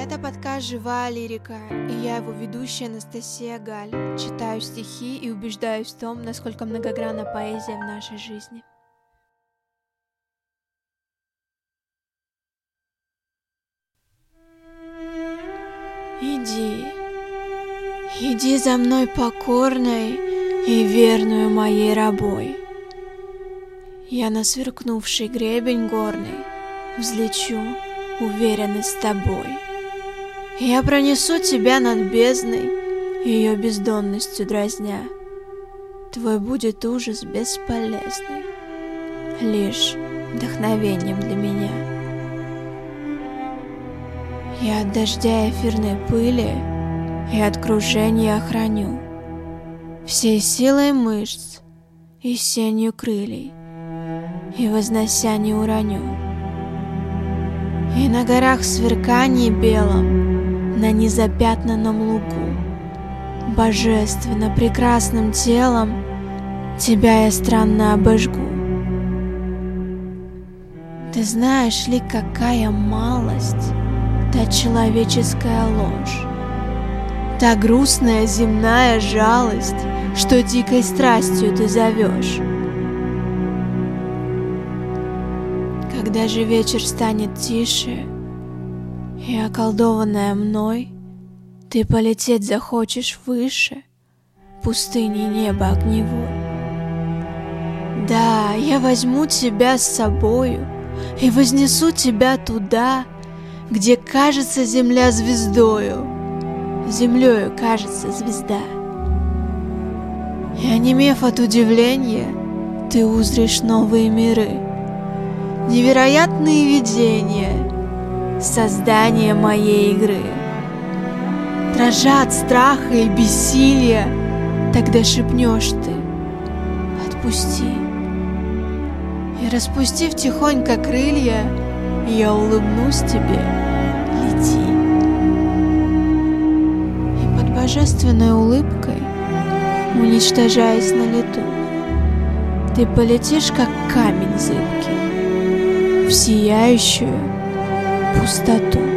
Это подкаст «Живая лирика», и я его ведущая Анастасия Галь. Читаю стихи и убеждаюсь в том, насколько многогранна поэзия в нашей жизни. Иди, иди за мной покорной и верную моей рабой. Я на сверкнувший гребень горный взлечу, уверенный с тобой. Я пронесу тебя над бездной, ее бездонностью дразня. Твой будет ужас бесполезный, лишь вдохновением для меня. Я от дождя эфирной пыли и от кружения охраню Всей силой мышц и сенью крылей, и вознося не уроню. И на горах сверкании белом, на незапятнанном лугу, Божественно прекрасным телом тебя я странно обожгу. Ты знаешь ли, какая малость та человеческая ложь, Та грустная земная жалость, что дикой страстью ты зовешь. Когда же вечер станет тише, и околдованная мной, ты полететь захочешь выше пустыни неба огневой. Да, я возьму тебя с собою и вознесу тебя туда, где кажется земля звездою, землею кажется звезда. И онемев от удивления, ты узришь новые миры, невероятные видения, создание моей игры. Дрожат страха и бессилия, тогда шепнешь ты «Отпусти». И распустив тихонько крылья, я улыбнусь тебе, лети. И под божественной улыбкой, уничтожаясь на лету, ты полетишь, как камень зыбкий, в сияющую pousse ta.